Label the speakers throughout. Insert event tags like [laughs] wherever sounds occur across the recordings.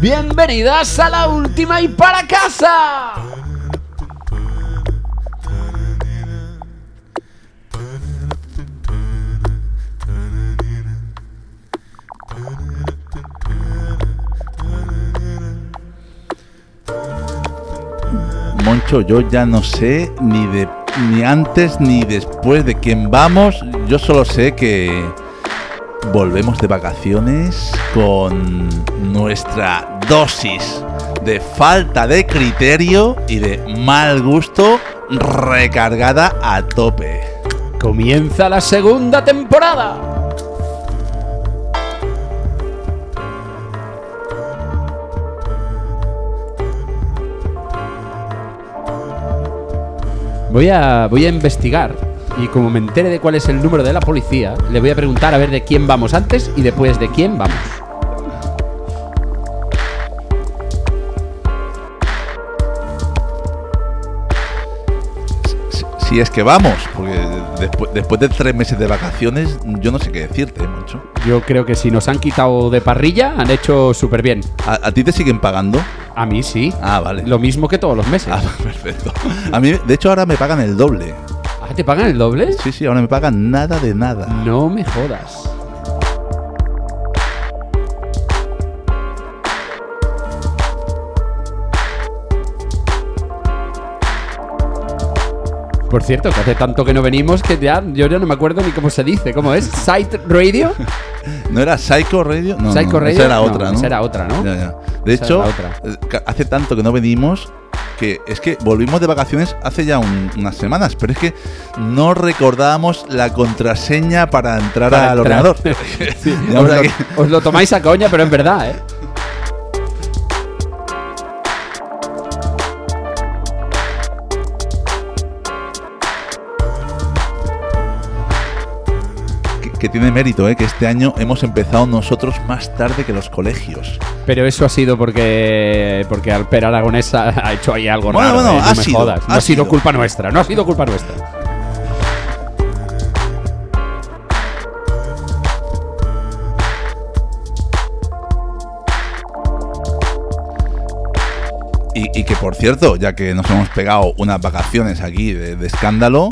Speaker 1: Bienvenidas a la última y para casa.
Speaker 2: Moncho, yo ya no sé ni de ni antes ni después de quién vamos. Yo solo sé que volvemos de vacaciones con nuestra dosis de falta de criterio y de mal gusto recargada a tope.
Speaker 1: Comienza la segunda temporada. Voy a, voy a investigar y como me entere de cuál es el número de la policía, le voy a preguntar a ver de quién vamos antes y después de quién vamos.
Speaker 2: Si, es que vamos, porque después, después de tres meses de vacaciones, yo no sé qué decirte, Moncho.
Speaker 1: Yo creo que si nos han quitado de parrilla, han hecho súper bien.
Speaker 2: ¿A, a ti te siguen pagando?
Speaker 1: A mí sí.
Speaker 2: Ah, vale.
Speaker 1: Lo mismo que todos los meses.
Speaker 2: Ah, [laughs] perfecto. A mí, de hecho, ahora me pagan el doble.
Speaker 1: Ah, ¿Te pagan el doble?
Speaker 2: Sí, sí, ahora me pagan nada de nada.
Speaker 1: No me jodas. Por cierto, que hace tanto que no venimos que ya yo ya no me acuerdo ni cómo se dice. ¿Cómo es? ¿Site Radio? [laughs]
Speaker 2: ¿No era Psycho Radio? No,
Speaker 1: Psycho
Speaker 2: no,
Speaker 1: Radio,
Speaker 2: Esa era
Speaker 1: no,
Speaker 2: otra, ¿no?
Speaker 1: esa era otra, ¿no?
Speaker 2: Ya, ya. De
Speaker 1: Esa
Speaker 2: hecho, eh, hace tanto que no venimos que es que volvimos de vacaciones hace ya un- unas semanas, pero es que no recordábamos la contraseña para entrar
Speaker 1: Para
Speaker 2: al
Speaker 1: entrar.
Speaker 2: ordenador. [laughs]
Speaker 1: Sí, [laughs]
Speaker 2: Digamos
Speaker 1: os, lo,
Speaker 2: aquí-
Speaker 1: os lo tomáis a coña, pero es verdad, ¿eh?
Speaker 2: Que, tiene mérito, ¿eh? que este año hemos empezado nosotros más tarde que los colegios.
Speaker 1: Pero eso ha sido porque porque Alper Aragonés [laughs] ha, hecho ahí algo
Speaker 2: Bueno,
Speaker 1: raro.
Speaker 2: bueno,
Speaker 1: ¿eh? No
Speaker 2: ha
Speaker 1: me
Speaker 2: sido,
Speaker 1: jodas. No
Speaker 2: ha
Speaker 1: sido. culpa nuestra, no ha sido culpa nuestra.
Speaker 2: Y, y que por cierto, ya que nos hemos pegado unas vacaciones aquí de, de escándalo,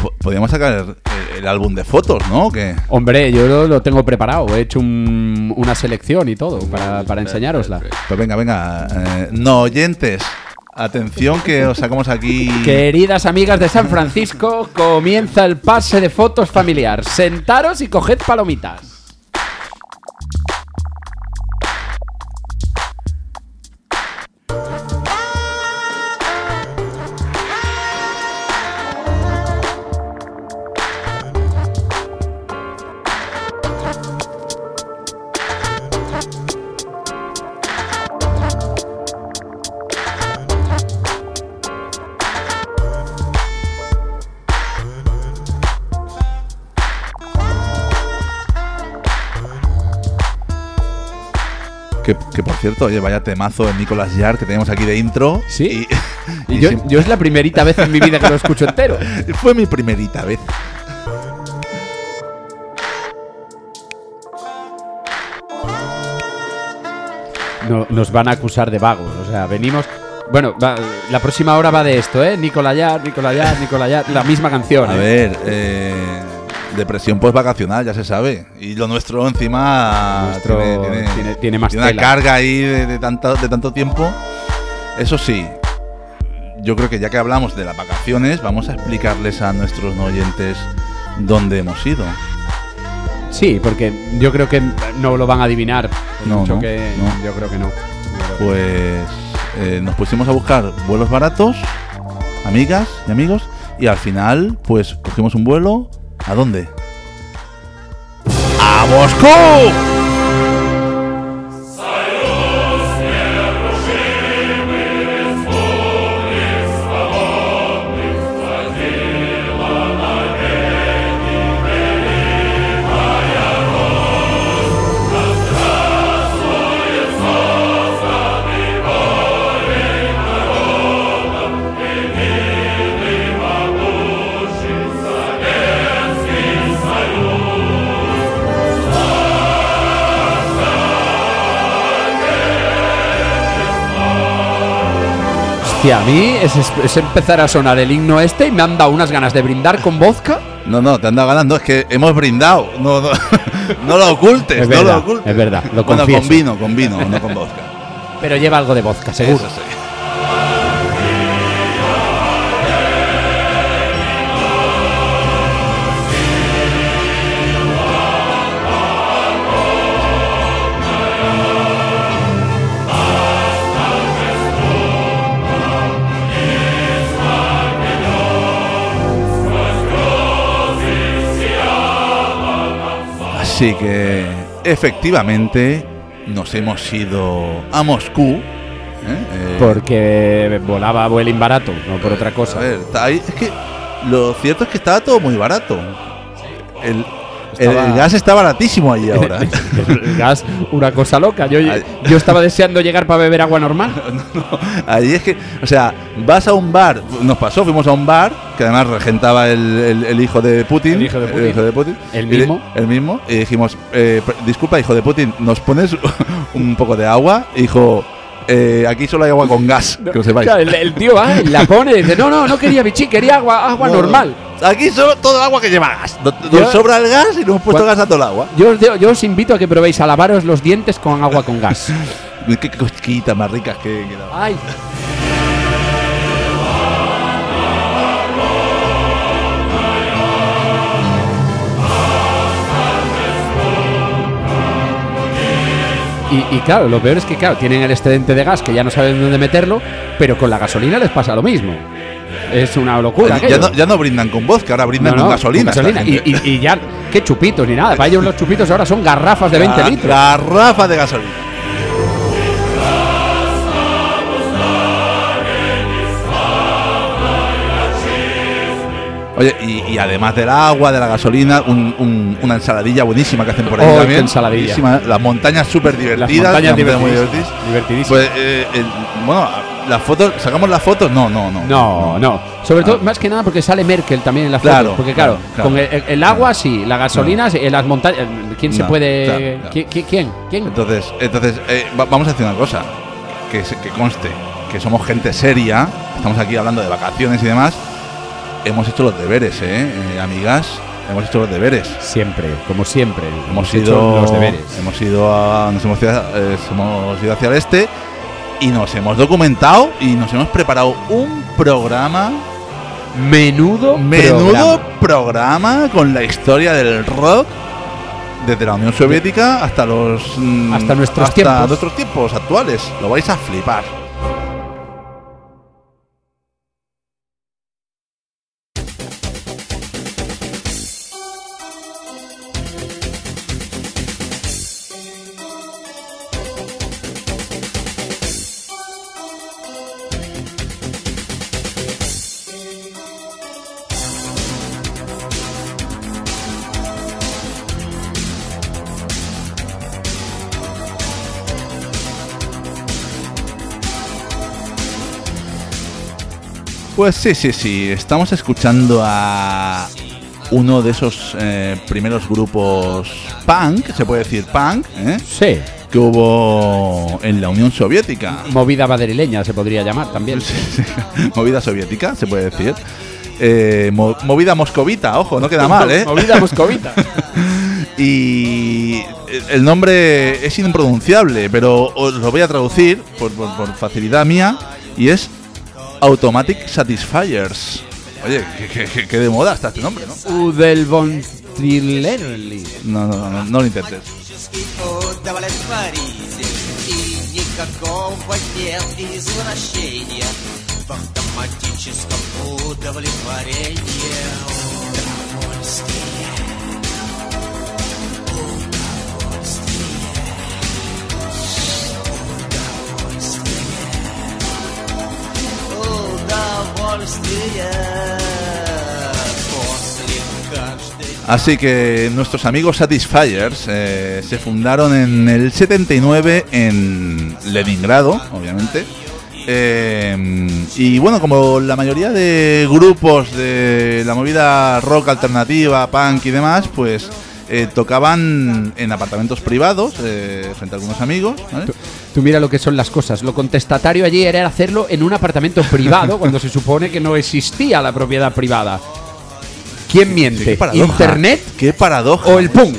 Speaker 2: po- podríamos sacar el, álbum de fotos, ¿no? Que
Speaker 1: Hombre, yo lo, lo tengo preparado. He hecho un- una selección y todo para, para enseñárosla.
Speaker 2: Pues venga, venga, eh, no oyentes, atención que os sacamos aquí.
Speaker 1: Queridas amigas de San Francisco, comienza el pase de fotos familiar. Sentaros y coged palomitas.
Speaker 2: Que, que, por cierto, oye, vaya temazo de Nicolas Yard que tenemos aquí de intro.
Speaker 1: Sí.
Speaker 2: Y, [laughs]
Speaker 1: Y
Speaker 2: y
Speaker 1: yo, yo es la primerita vez en mi vida que lo escucho entero. [laughs]
Speaker 2: fue mi primerita vez.
Speaker 1: No- nos van a acusar de vagos. O sea, venimos. Bueno, va- la próxima hora va de esto, ¿eh? Nicolayar, Nicolayar, Nicolayar. La misma canción.
Speaker 2: A
Speaker 1: ¿eh?
Speaker 2: ver, eh, depresión post-vacacional, ya se sabe. Y lo nuestro encima
Speaker 1: Nuestro tiene- tiene más
Speaker 2: una
Speaker 1: tela.
Speaker 2: carga ahí de, de tanto, de tanto tiempo. Eso sí, yo creo que ya que hablamos de las vacaciones, vamos a explicarles a nuestros no oyentes dónde hemos ido.
Speaker 1: Sí, porque yo creo que no lo van a adivinar. por
Speaker 2: No,
Speaker 1: mucho
Speaker 2: no,
Speaker 1: que
Speaker 2: no.
Speaker 1: yo creo que no.
Speaker 2: Pues eh, nos pusimos a buscar vuelos baratos, amigas y amigos, y al final, pues cogimos un vuelo. ¿A dónde? ¡A Moscú!
Speaker 1: Hostia, a mí es, es empezar a sonar el himno este y me han dado unas ganas de brindar con vodka.
Speaker 2: No, no, te han dado ganando, es que hemos brindado. No, no, [laughs] no lo ocultes,
Speaker 1: Es
Speaker 2: no
Speaker 1: verdad,
Speaker 2: lo ocultes.
Speaker 1: es verdad, lo
Speaker 2: bueno,
Speaker 1: confieso.
Speaker 2: con vino, con vino, no con vodka.
Speaker 1: Pero lleva algo de vodka, seguro.
Speaker 2: Eso sí. Así que efectivamente nos hemos ido a Moscú. ¿eh? Eh,
Speaker 1: Porque volaba vueling barato, no por otra cosa.
Speaker 2: A ver, es que lo cierto es que estaba todo muy barato. El-
Speaker 1: Estaba- [laughs]
Speaker 2: el gas está baratísimo allí ahora.
Speaker 1: el gas, una cosa loca. Yo, yo estaba deseando llegar para beber agua normal. [laughs]
Speaker 2: Allí es que, o sea, vas a un bar, nos pasó, fuimos a un bar, que además regentaba el, el- el hijo de Putin.
Speaker 1: El hijo de Putin.
Speaker 2: Putin.
Speaker 1: El
Speaker 2: Y
Speaker 1: mismo.
Speaker 2: el mismo. Y dijimos, eh, disculpa, hijo de Putin, ¿nos pones [laughs] un poco de agua? Y dijo, "Eh, aquí solo hay agua con gas, que lo sepáis.
Speaker 1: Claro, el, el tío va y la pone y dice, no, no, no quería bichí, quería agua, agua
Speaker 2: No,
Speaker 1: normal.
Speaker 2: Aquí solo todo el agua que lleva gas. Nos, sobra el gas y nos hemos puesto gas a todo el agua.
Speaker 1: Yo os, de- yo os invito a que probéis a lavaros los dientes con agua con gas. [laughs]
Speaker 2: Qué, cosquitas más ricas que, que.
Speaker 1: Ay. Y, y claro, lo peor es que, claro, tienen el excedente de gas que ya no saben dónde meterlo, pero con la gasolina les pasa lo mismo. Es una locura.
Speaker 2: ya, no, ya no brindan con vodka, ahora brindan
Speaker 1: No, no,
Speaker 2: con gasolina.
Speaker 1: Y,
Speaker 2: gente.
Speaker 1: y- y ya, qué chupitos ni nada. Para ellos los chupitos ahora son garrafas de 20
Speaker 2: Ga-
Speaker 1: litros.
Speaker 2: Garrafa de gasolina. Oye, y, y además del agua, de la gasolina, un- un- una ensaladilla buenísima que hacen por ahí
Speaker 1: Oh,
Speaker 2: también.
Speaker 1: ensaladilla.
Speaker 2: Las montañas súper divertidas.
Speaker 1: Las montañas
Speaker 2: muy
Speaker 1: divertidísimas.
Speaker 2: divertidas.
Speaker 1: Divertidísimas.
Speaker 2: Pues, eh, el- bueno, las fotos, ¿sacamos las fotos? No, no, no.
Speaker 1: No, no. Sobre todo,
Speaker 2: Ah.
Speaker 1: más que nada porque sale Merkel también en las
Speaker 2: Claro,
Speaker 1: fotos. Porque claro,
Speaker 2: claro,
Speaker 1: con el, el- agua sí, la gasolina sí, las montañas. ¿Quién se
Speaker 2: No,
Speaker 1: puede.? ¿Quién? quién- ¿Quién?
Speaker 2: Entonces, entonces eh, va- vamos a hacer una cosa, que, que conste, que somos gente seria, estamos aquí hablando de vacaciones y demás, hemos hecho los deberes, ¿eh? Eh, amigas, hemos hecho los deberes.
Speaker 1: Siempre, como siempre.
Speaker 2: Hemos
Speaker 1: hecho
Speaker 2: ido,
Speaker 1: los deberes.
Speaker 2: hemos ido, a- nos hemos, ido eh, hemos ido hacia el este y nos hemos documentado y nos hemos preparado un programa,
Speaker 1: Menudo.
Speaker 2: menudo
Speaker 1: programa.
Speaker 2: programa con la historia del rock. Desde la Unión Soviética hasta los mm,
Speaker 1: Hasta nuestros
Speaker 2: hasta
Speaker 1: tiempos.
Speaker 2: nuestros tiempos actuales. Lo vais a flipar. Pues sí, sí, sí. Estamos escuchando a uno de esos eh, primeros grupos punk, se puede decir punk, ¿eh?
Speaker 1: Sí.
Speaker 2: que hubo en la Unión Soviética.
Speaker 1: Movida madrileña se podría llamar también. [laughs]
Speaker 2: Movida soviética, se puede decir. Eh, mo- movida moscovita, ojo, no queda mal, ¿eh? [laughs]
Speaker 1: Movida moscovita. [laughs]
Speaker 2: Y el nombre es impronunciable, pero os lo voy a traducir por, por- por facilidad mía y es Automatic Satisfiers. Oye, que de moda está este nombre, ¿no?
Speaker 1: Udel von Trillerli.
Speaker 2: No, no, no, no lo intentes. Así que nuestros amigos Satisfiers eh, se fundaron en el 79 en Leningrado, obviamente. Eh, y bueno, como la mayoría de grupos de la movida rock alternativa, punk y demás, pues eh, tocaban en apartamentos privados eh, frente a algunos amigos. ¿vale?
Speaker 1: Tú, mira lo que son las cosas. Lo contestatario allí era hacerlo en un apartamento [laughs] privado cuando se supone que no existía la propiedad privada. ¿Quién miente? ¿Internet?
Speaker 2: ¿Qué paradoja?
Speaker 1: ¿O el punk?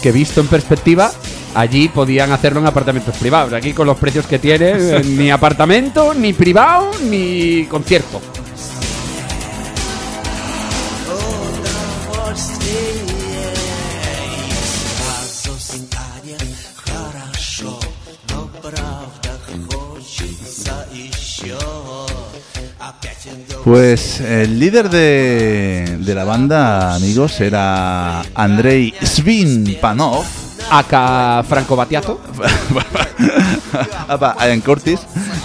Speaker 1: Que visto en perspectiva, allí podían hacerlo en apartamentos privados. Aquí con los precios que tiene, eh, [laughs] ni apartamento, ni privado, ni concierto.
Speaker 2: Pues el líder de, de la banda, amigos, era Andrei Svinpanov
Speaker 1: Acá Franco Batiato. [laughs]
Speaker 2: Apa, Ian Curtis.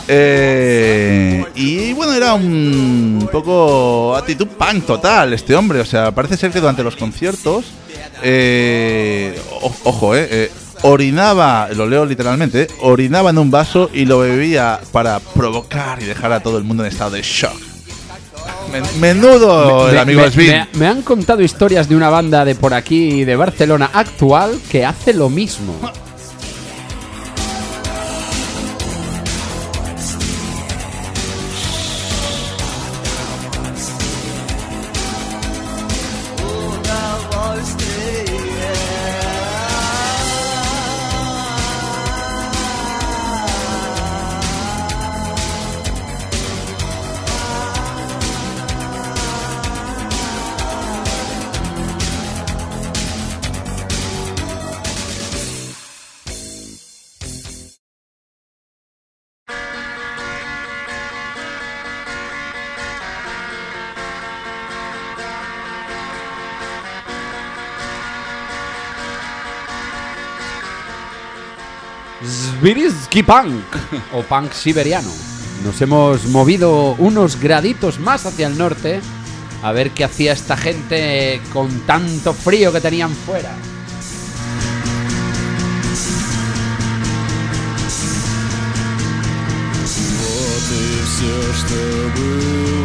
Speaker 2: Eh, y bueno, era un poco actitud punk total este hombre. O sea, parece ser que durante los conciertos, eh, ojo, eh, orinaba, lo leo literalmente, orinaba en un vaso y lo bebía para provocar y dejar a todo el mundo en estado de shock. Men- menudo el
Speaker 1: Me-
Speaker 2: amigo
Speaker 1: me,
Speaker 2: Svin.
Speaker 1: me- me han contado historias de una banda de por aquí, de Barcelona actual, que hace lo mismo. Zvirisky Punk [laughs] o Punk siberiano. Nos hemos movido unos graditos más hacia el norte a ver qué hacía esta gente con tanto frío que tenían fuera.
Speaker 3: Вот и все, что было.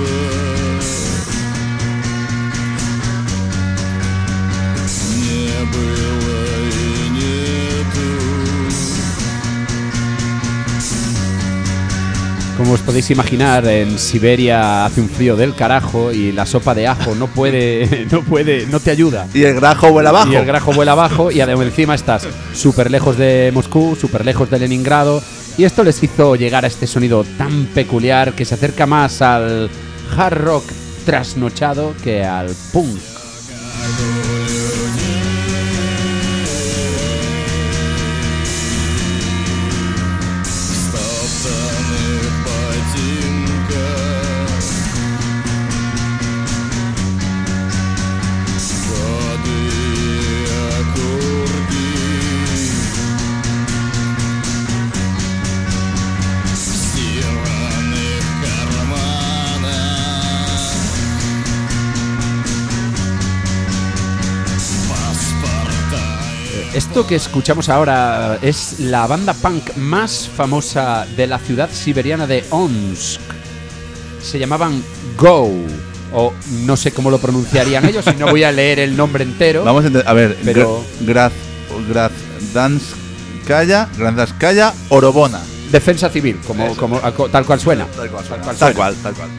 Speaker 1: Como os podéis imaginar, en Siberia hace un frío del carajo y la sopa de ajo no puede, [laughs] no puede, no te ayuda.
Speaker 2: Y el grajo vuela abajo.
Speaker 1: Y el grajo vuela abajo y además encima estás súper lejos de Moscú, súper lejos de Leningrado. Y esto les hizo llegar a este sonido tan peculiar que se acerca más al hard rock trasnochado que al punk. Esto que escuchamos ahora es la banda punk más famosa de la ciudad siberiana de Omsk. Se llamaban Go, o no sé cómo lo pronunciarían ellos, y no voy a leer el nombre entero.
Speaker 2: Vamos a, a ver,
Speaker 1: Pero-
Speaker 2: Graz, Grazdanskaya, Grazdanskaya, Orobona.
Speaker 1: Defensa civil, como, como tal cual suena.
Speaker 2: Tal cual,
Speaker 1: Tal cual
Speaker 2: tal
Speaker 1: suena.
Speaker 2: cual, tal cual.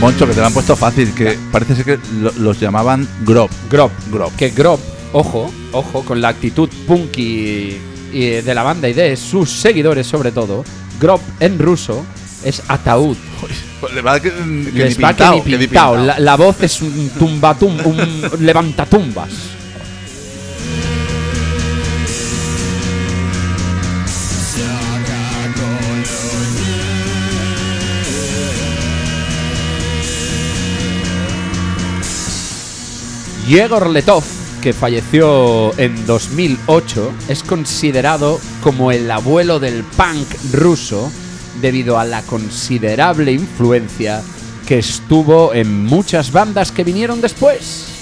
Speaker 2: Moncho, que te lo han puesto fácil, que parece ser que lo- los llamaban Grob.
Speaker 1: Grob.
Speaker 2: Grob.
Speaker 1: Que Grob, ojo, ojo, con la actitud punky y de la banda y de sus seguidores sobre todo, Grob en ruso es ataúd.
Speaker 2: Le va que, que ni
Speaker 1: Les va
Speaker 2: pintao,
Speaker 1: que ni
Speaker 2: que ni
Speaker 1: pintao.
Speaker 2: pintao.
Speaker 1: La, la voz es un tumbatum, un levantatumbas. Yegor Letov, que falleció en 2008, es considerado como el abuelo del punk ruso debido a la considerable influencia que estuvo en muchas bandas que vinieron después.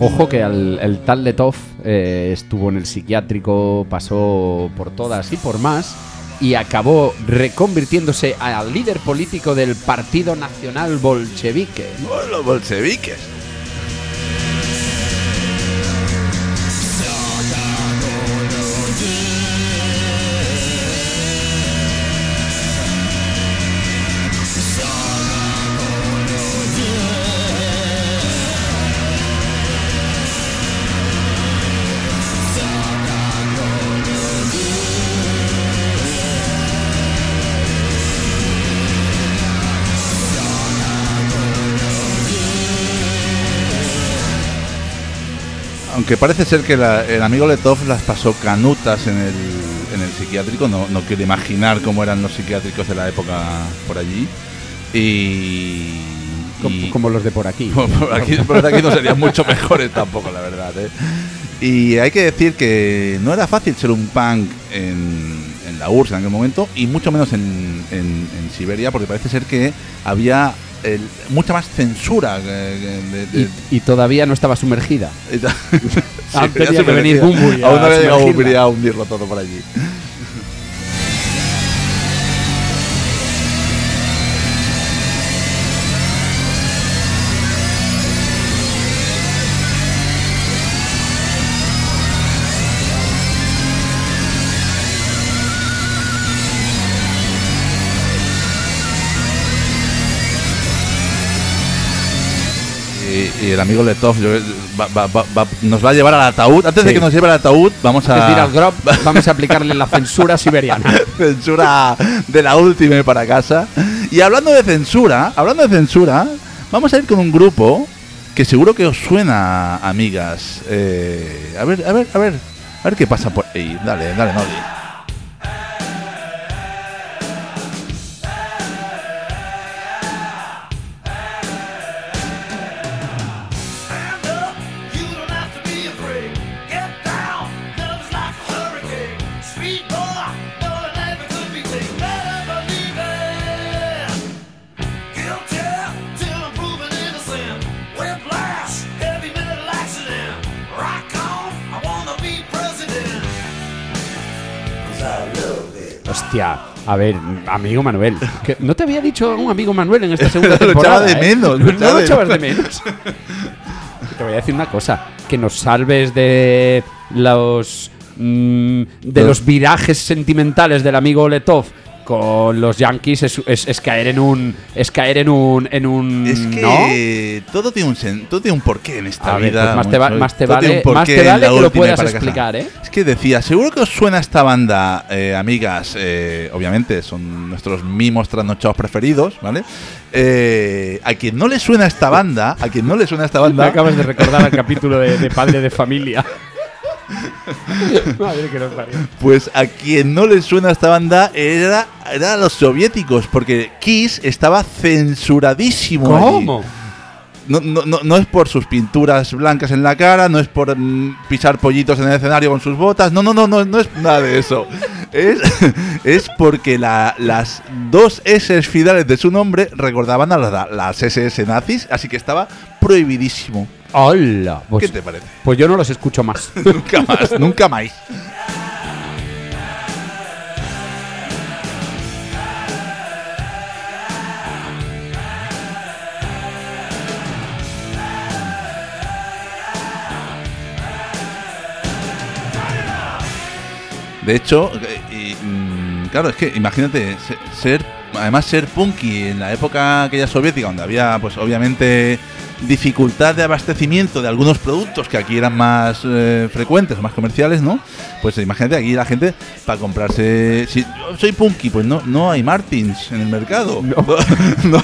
Speaker 1: Ojo que el tal Letov eh, estuvo en el psiquiátrico, pasó por todas y por más y acabó reconvirtiéndose al líder político del Partido Nacional Bolchevique.
Speaker 2: Los bolcheviques. Aunque parece ser que la- el amigo Letov las pasó canutas en el, en el psiquiátrico, no, no quiero imaginar cómo eran los psiquiátricos de la época por allí. Y.
Speaker 1: Como, los de por aquí.
Speaker 2: por, por aquí, por aquí no serían mucho mejores tampoco, la verdad. ¿eh? Y hay que decir que no era fácil ser un punk en, en la URSS en aquel momento, y mucho menos en, en- en Siberia, porque parece ser que había el- mucha más censura. que- que de- de-
Speaker 1: Y, y todavía no estaba sumergida. [laughs]
Speaker 2: Sí,
Speaker 1: venir
Speaker 2: Aún no había llegado a hundirlo todo por allí. Y, el amigo Letov yo- va- va- va- va- nos va a llevar al ataúd. Antes de que nos lleve al ataúd, vamos a
Speaker 1: al Grob, [laughs] vamos a aplicarle la censura siberiana. [laughs]
Speaker 2: censura de la última para casa. Y hablando de censura, hablando de censura, vamos a ir con un grupo que seguro que os suena, amigas. Eh, a ver, a ver, a ver, a ver qué pasa por ahí. Dale, dale, Noli.
Speaker 4: A
Speaker 1: ver, amigo Manuel. que ¿No te había dicho un amigo Manuel en esta segunda [laughs]
Speaker 2: Lo echaba
Speaker 1: temporada?
Speaker 2: de
Speaker 1: eh?
Speaker 2: menos, lo [laughs]
Speaker 1: No lo
Speaker 2: de-
Speaker 1: echabas de menos. Te voy a decir una cosa. Que nos salves de los... mm, de
Speaker 2: los
Speaker 1: virajes sentimentales del amigo Letov con los Yankees es, es- es caer en un... Es caer en un... En un
Speaker 2: Es
Speaker 1: ¿no?
Speaker 2: que todo tiene un todo tiene un porqué en esta
Speaker 1: A ver,
Speaker 2: vida.
Speaker 1: pues más te va- más te vale- más te vale que lo puedas explicar, ¿eh?
Speaker 2: Es que decía, seguro que os suena esta banda, eh, amigas, eh, obviamente son nuestros mimos trasnochados preferidos, ¿vale? Eh, a quien no le suena esta banda, a quien no le suena esta [laughs] banda,
Speaker 1: acabas de recordar el capítulo de, de [laughs] Padre de Familia. [laughs] Madre que nos parió.
Speaker 2: pues a quien no le suena esta banda era, era a los soviéticos, porque Kiss estaba censuradísimo.
Speaker 1: ¿Cómo?
Speaker 2: No, no, no, no es por sus pinturas blancas en la cara, no es por mm, pisar pollitos en el escenario con sus botas, no, no, no, no, no es nada de eso. [laughs] Es, [laughs] es porque la- las dos S finales de su nombre recordaban a la- las SS nazis, así que estaba prohibidísimo.
Speaker 1: ¡Hola! Pues,
Speaker 2: ¿Qué te parece?
Speaker 1: pues yo no los escucho más. [laughs]
Speaker 2: nunca más, nunca más. De hecho, eh, y, mm, claro, es que imagínate se- ser, además ser punky en la época aquella soviética, donde había, pues obviamente, dificultad de abastecimiento de algunos productos que aquí eran más eh, frecuentes, más comerciales, ¿no? Pues imagínate aquí la gente para comprarse. Si yo soy punky, pues no, no hay Martins en el mercado. No, [laughs] no,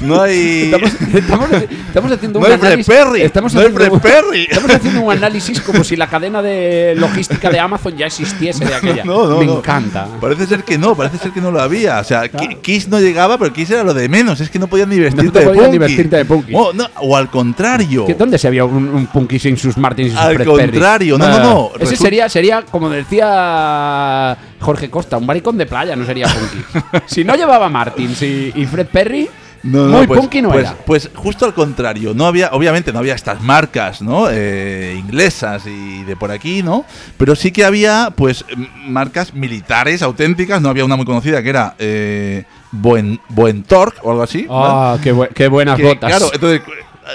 Speaker 2: no hay.
Speaker 1: Estamos, estamos, estamos haciendo [laughs]
Speaker 2: No
Speaker 1: un
Speaker 2: hay
Speaker 1: análisis.
Speaker 2: Perry,
Speaker 1: estamos
Speaker 2: no
Speaker 1: haciendo,
Speaker 2: Perry.
Speaker 1: Estamos haciendo un [laughs] análisis como si la cadena de logística de Amazon ya existiese de aquella.
Speaker 2: No, no,
Speaker 1: Me encanta.
Speaker 2: Parece ser que no, parece ser que no lo había. O sea, Ki- Kiss no llegaba, pero Kiss era lo de menos. Es que no podían ni vestirte
Speaker 1: te
Speaker 2: de
Speaker 1: podían ni
Speaker 2: punky.
Speaker 1: vestirte de punky.
Speaker 2: O, al contrario.
Speaker 1: ¿Qué- ¿Dónde se había un, un punky sin sus Martins y sus
Speaker 2: Al
Speaker 1: Fred Perry?
Speaker 2: contrario, no, no, no,
Speaker 1: Ese sería, sería, como decía Jorge Costa, un maricón de playa, no sería punky. [laughs] si no llevaba Martins y, y Fred Perry,
Speaker 2: No, no,
Speaker 1: muy
Speaker 2: pues,
Speaker 1: punky no
Speaker 2: pues,
Speaker 1: era.
Speaker 2: Pues justo al contrario, no había, obviamente no había estas marcas, ¿no? Eh, inglesas y de por aquí, ¿no? Pero sí que había, pues, marcas militares auténticas. No había una muy conocida que era eh, Buen, Torque o algo así.
Speaker 1: Ah, qué, bu- qué buenas
Speaker 2: Que,
Speaker 1: botas.
Speaker 2: Claro, entonces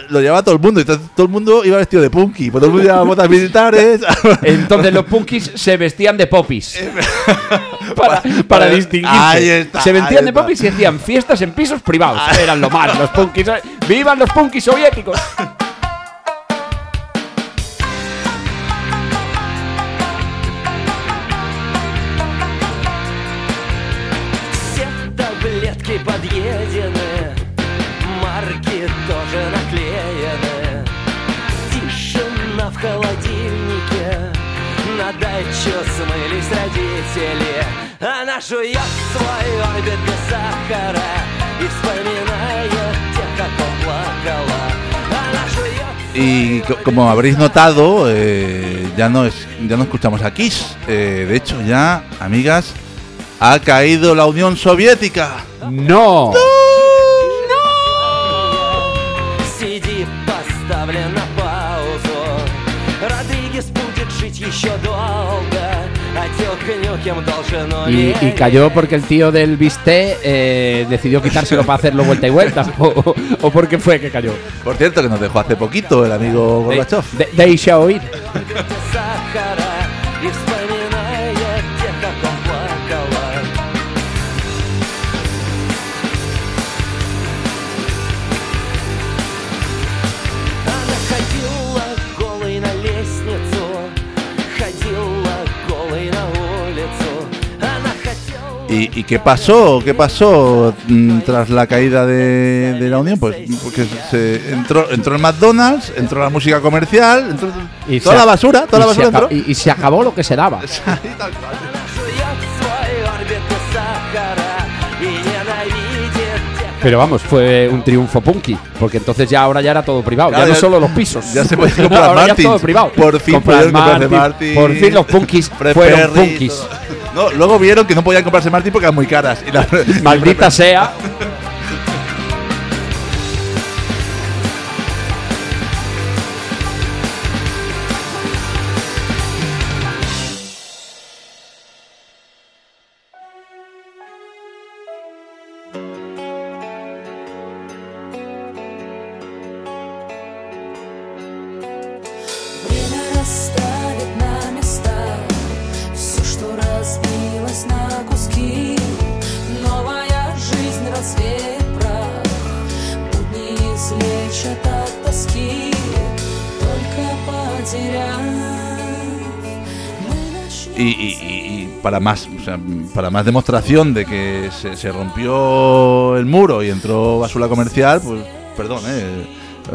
Speaker 2: lo llevaba todo el mundo. Entonces todo el mundo iba vestido de punky. Pues todo el mundo llevaba botas militares. [laughs]
Speaker 1: Entonces los punkis se vestían de popis. [laughs] [laughs] para, para
Speaker 2: para-
Speaker 1: distinguirse.
Speaker 2: ahí está,
Speaker 1: se vestían
Speaker 2: ahí
Speaker 1: de popis y hacían fiestas en pisos privados. Eran lo más, los punkis. ¡Vivan los punkis soviéticos!
Speaker 5: Она жует свой орбит без сахара и вспоминает тех, как он плакала. Она жует
Speaker 2: Y co- como habréis notado, eh, ya, no es, ya no escuchamos a Kiss. Eh, de hecho, ya, amigas, ha caído la Unión Soviética.
Speaker 1: ¡No!
Speaker 5: Сиди, поставлен
Speaker 1: Y, cayó porque el tío del Bisté eh, decidió quitárselo para hacerlo vuelta y vuelta. [laughs] O, porque fue que cayó.
Speaker 2: Por cierto, que nos dejó hace poquito el amigo Gorbachev.
Speaker 1: De, de,
Speaker 2: ¿Y, qué pasó? ¿Qué pasó mm, tras la caída de, la Unión? Pues mm, porque se entró, entró el McDonald's, entró la música comercial, entró toda la basura, toda la basura.
Speaker 1: Y, se acabó lo que se daba. [laughs] Pero vamos, fue un triunfo punky, porque entonces ya ahora ya era todo privado, ya, no solo los pisos.
Speaker 2: Ya se [laughs] puede comprar
Speaker 1: ahora
Speaker 2: Martins. Por fin
Speaker 1: los punkis fueron
Speaker 2: Perry,
Speaker 1: punkis.
Speaker 2: No, luego vieron que no podían comprarse Martin porque eran muy caras. Y la-
Speaker 1: Maldita [laughs] sea.
Speaker 2: Para más, o sea, para más demostración de que se, se rompió el muro y entró basura comercial, pues perdón, eh,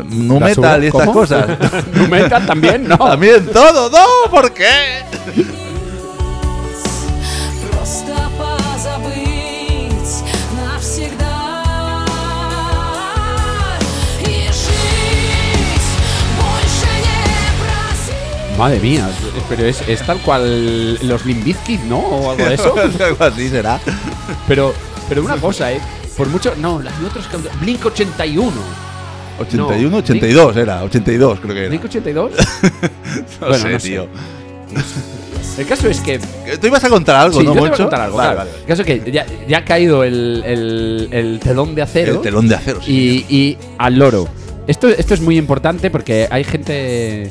Speaker 2: nu metal y estas
Speaker 1: ¿cómo?
Speaker 2: cosas. [laughs]
Speaker 1: Nu metal también, no. [laughs]
Speaker 2: También todo, no, ¿por qué?
Speaker 1: Madre mía, pero es, es tal cual los Limbizkit, ¿no? O algo de eso. [laughs]
Speaker 2: Algo así será.
Speaker 1: Pero, pero una cosa, ¿eh? Por mucho. No, las otros. Blink 81.
Speaker 2: 81,
Speaker 1: No,
Speaker 2: 82 era, 82 creo que era.
Speaker 1: ¿Blink 82? [laughs]
Speaker 2: No
Speaker 1: bueno,
Speaker 2: sé,
Speaker 1: no sé.
Speaker 2: tío.
Speaker 1: El caso es que.
Speaker 2: ¿Tú ibas a contar algo,
Speaker 1: Sí,
Speaker 2: no,
Speaker 1: yo te a contar algo.
Speaker 2: Vale,
Speaker 1: claro.
Speaker 2: vale.
Speaker 1: El caso es que ya, ya ha caído el, el- el telón de acero.
Speaker 2: El telón de acero, sí.
Speaker 1: y, y al loro. Esto, esto es muy importante porque hay gente.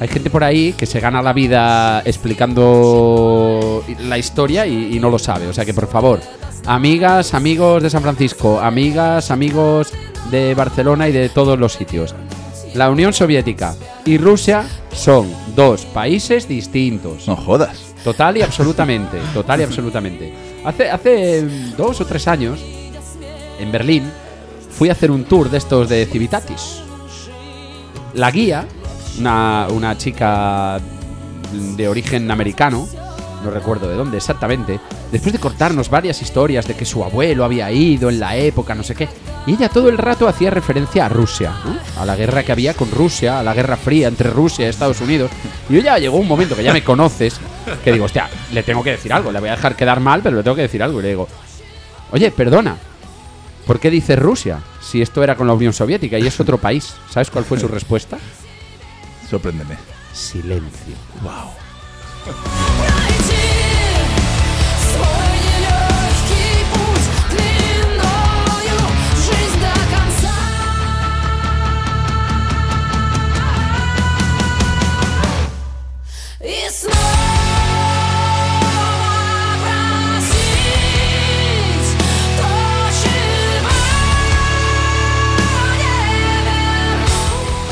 Speaker 1: Hay gente por ahí que se gana la vida explicando la historia y, y no lo sabe. O sea que por favor, amigas, amigos de San Francisco, amigas, amigos de Barcelona y de todos los sitios. La Unión Soviética y Rusia son dos países distintos.
Speaker 2: No jodas.
Speaker 1: Total y absolutamente, total y absolutamente. Hace, hace dos o tres años, en Berlín, fui a hacer un tour de estos de Civitatis. La guía, una, chica de origen americano, no recuerdo de dónde exactamente, después de cortarnos varias historias de que su abuelo había ido en la época, no sé qué, y ella todo el rato hacía referencia a Rusia, ¿no? a la guerra que había con Rusia, a la guerra fría entre Rusia y Estados Unidos. Y yo ya llegó un momento que ya me conoces, que digo, hostia, le tengo que decir algo, le voy a dejar quedar mal, pero le tengo que decir algo. Y le digo, oye, perdona, ¿por qué dices Rusia si esto era con la Unión Soviética y es otro país? ¿Sabes cuál fue su respuesta?
Speaker 2: Sorpréndeme.
Speaker 1: Silencio.
Speaker 6: Wow.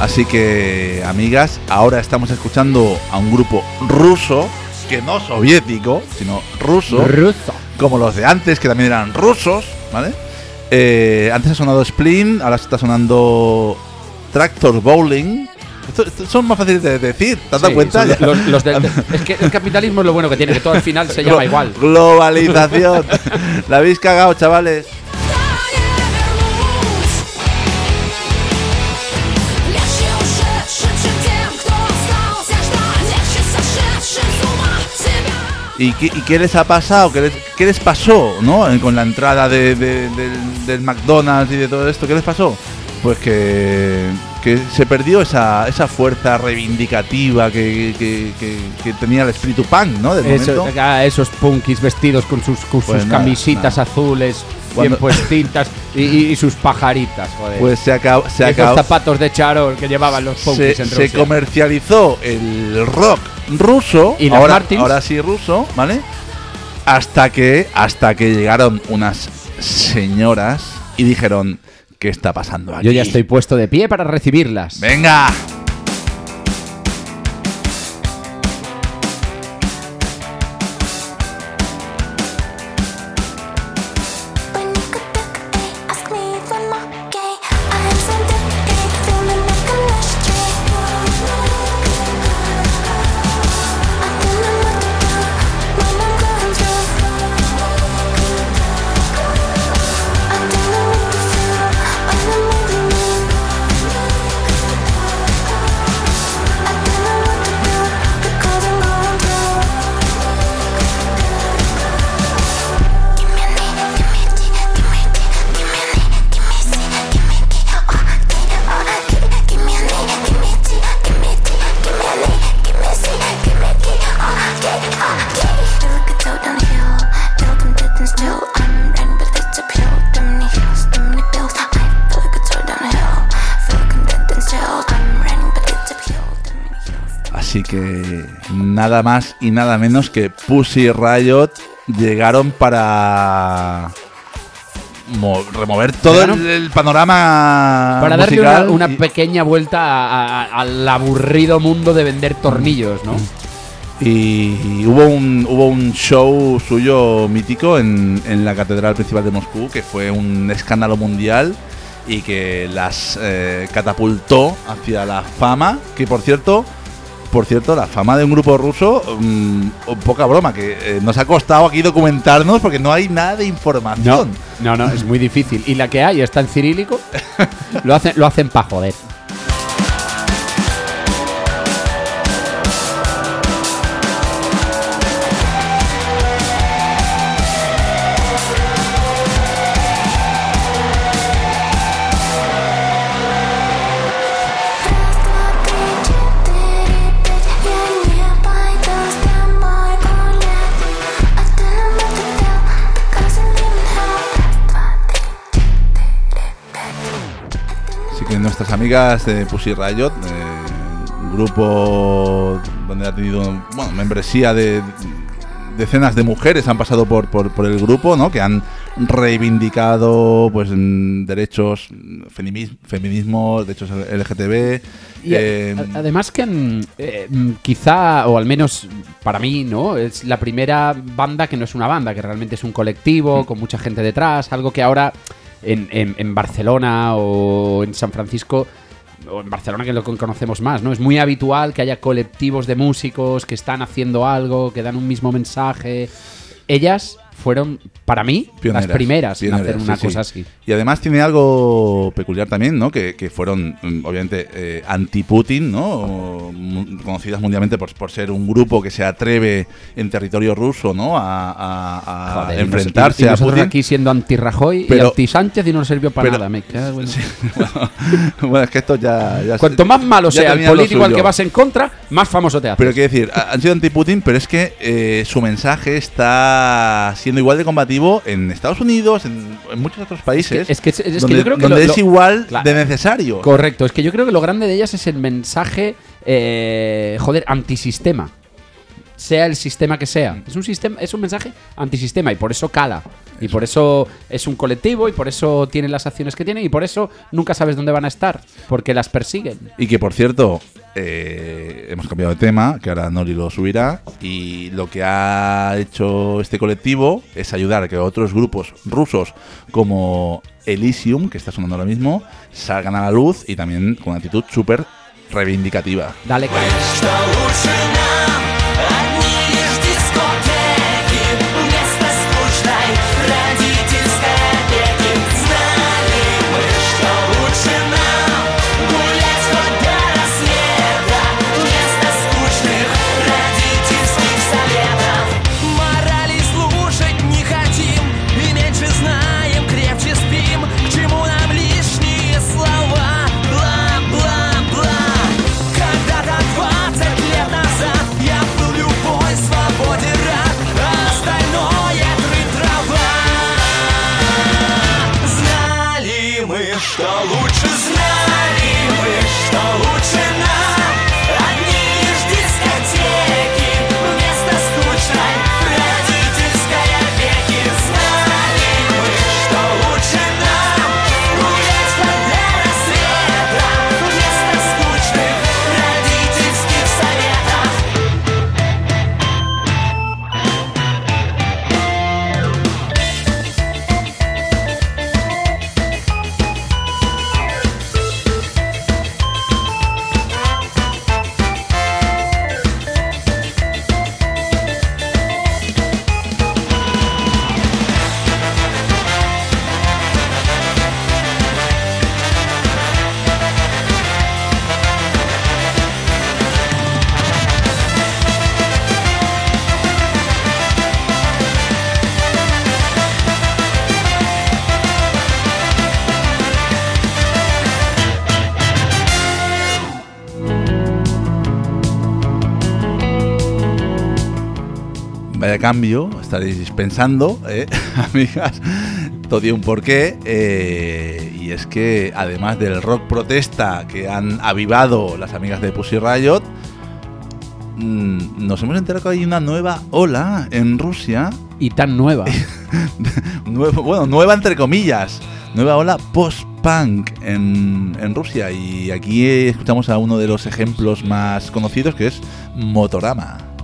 Speaker 2: Así que, amigas, ahora estamos escuchando a un grupo ruso, que no soviético, sino ruso,
Speaker 1: Ruso.
Speaker 2: como los de antes, que también eran rusos, ¿vale? Eh, antes ha sonado Splin, ahora está sonando Tractor Bowling. Esto- esto son más fáciles de decir, ¿te has dado
Speaker 1: Sí,
Speaker 2: cuenta?
Speaker 1: los- [laughs] es que el capitalismo es lo bueno que tiene, que todo al final se llama igual.
Speaker 2: Globalización. [laughs] La habéis cagado, chavales. ¿Y qué, y qué les ha pasado? ¿Qué les, qué les pasó, no? Eh, Con la entrada de- de- del, del McDonald's y de todo esto, ¿qué les pasó? Pues que, que se perdió esa, esa fuerza reivindicativa que, que- que- que tenía el espíritu punk, ¿no? Del
Speaker 1: Eso-
Speaker 2: momento.
Speaker 1: ah, esos punkis vestidos con sus, con
Speaker 2: Pues nada, nada.
Speaker 1: azules,
Speaker 2: Cuando-
Speaker 1: bien puestitas y, sus pajaritas, joder.
Speaker 2: Pues se acabó. Se acabó
Speaker 1: zapatos de charol que llevaban los
Speaker 2: se,
Speaker 1: en
Speaker 2: se
Speaker 1: Rusia.
Speaker 2: comercializó el rock ruso,
Speaker 1: ¿Y
Speaker 2: ahora,
Speaker 1: Martins?
Speaker 2: ahora sí ruso, ¿vale? Hasta que, hasta que llegaron unas señoras y dijeron, ¿qué está pasando aquí?
Speaker 1: Yo ya estoy puesto de pie para recibirlas.
Speaker 2: ¡Venga! Nada más y nada menos que Pussy Riot llegaron para mo- remover todo el, el panorama
Speaker 1: Para darle una, pequeña vuelta a- a- al aburrido mundo de vender tornillos, ¿no?
Speaker 2: Y hubo un, hubo un show suyo mítico en, en la Catedral Principal de Moscú, que fue un escándalo mundial y que las eh, catapultó hacia la fama, que por cierto, por cierto, la fama de un grupo ruso, mm, poca broma, que eh, nos ha costado aquí documentarnos porque no hay nada de
Speaker 1: No,
Speaker 2: información.
Speaker 1: no, no, es muy difícil. Y la que hay está en cirílico, [laughs] lo hacen, lo hacen para joder.
Speaker 2: Nuestras amigas de Pussy Riot, eh, grupo donde ha tenido bueno, membresía de decenas de mujeres han pasado por, por, por el grupo, ¿no? Que han reivindicado pues mm, derechos, mm, feminis- feminismo, derechos LGTB.
Speaker 1: Y
Speaker 2: eh,
Speaker 1: además que mm, eh, mm, quizá, o al menos para mí, ¿no? Es la primera banda que no es una banda, que realmente es un colectivo con mucha gente detrás, algo que ahora en, en- Barcelona o en San Francisco, o en Barcelona que es lo que conocemos más, ¿no? Es muy habitual que haya colectivos de músicos que están haciendo algo, que dan un mismo mensaje. Ellas fueron, para mí,
Speaker 2: Pioneras,
Speaker 1: las primeras en
Speaker 2: pioneras,
Speaker 1: hacer una
Speaker 2: sí, sí.
Speaker 1: cosa así.
Speaker 2: Y además tiene algo peculiar también, ¿no? Que, que fueron, mm, obviamente, eh, anti-Putin, ¿no? Mu- Conocidas mundialmente por, por ser un grupo que se atreve en territorio ruso, ¿no? A, a- a
Speaker 1: Joder, y nos-
Speaker 2: enfrentarse
Speaker 1: y
Speaker 2: a Putin.
Speaker 1: aquí siendo anti-Rajoy y anti-Sánchez y no nos sirvió para
Speaker 2: pero-
Speaker 1: nada. Me cago en- [laughs]
Speaker 2: bueno, es que esto ya... ya
Speaker 1: Cuanto más malo sea el político al que vas en contra, más famoso te haces.
Speaker 2: Pero quiero decir, ha- han sido anti-Putin, pero es que eh, su mensaje está siendo igual de combativo en Estados Unidos, en, en muchos otros países.
Speaker 1: es que- es que
Speaker 2: donde
Speaker 1: yo creo que
Speaker 2: donde
Speaker 1: lo-
Speaker 2: es igual
Speaker 1: Claro.
Speaker 2: de necesario.
Speaker 1: Correcto, es que yo creo que lo grande de ellas es el mensaje, eh, joder, antisistema. Sea el sistema que sea. Es un, sistema, es un mensaje antisistema y por eso cala. Y por eso es un colectivo y por eso tienen las acciones que tienen y por eso nunca sabes dónde van a estar. Porque las persiguen.
Speaker 2: Y que por cierto, eh, hemos cambiado de tema, que ahora Nori lo subirá. Y lo que ha hecho este colectivo es ayudar a que otros grupos rusos como Elysium, que está sonando ahora mismo, salgan a la luz y también con una actitud súper reivindicativa.
Speaker 1: Dale caña.
Speaker 2: Cambio, estaréis pensando, ¿eh? [laughs] amigas, todo tiene un porqué. eh, y es que además del rock protesta que han avivado las amigas de Pussy Riot, mm, nos hemos enterado que hay una nueva ola en Rusia.
Speaker 1: Y tan nueva. [laughs]
Speaker 2: Bueno, nueva entre comillas. Nueva ola post-punk en, en Rusia. Y aquí escuchamos a uno de los ejemplos más conocidos que es Motorama.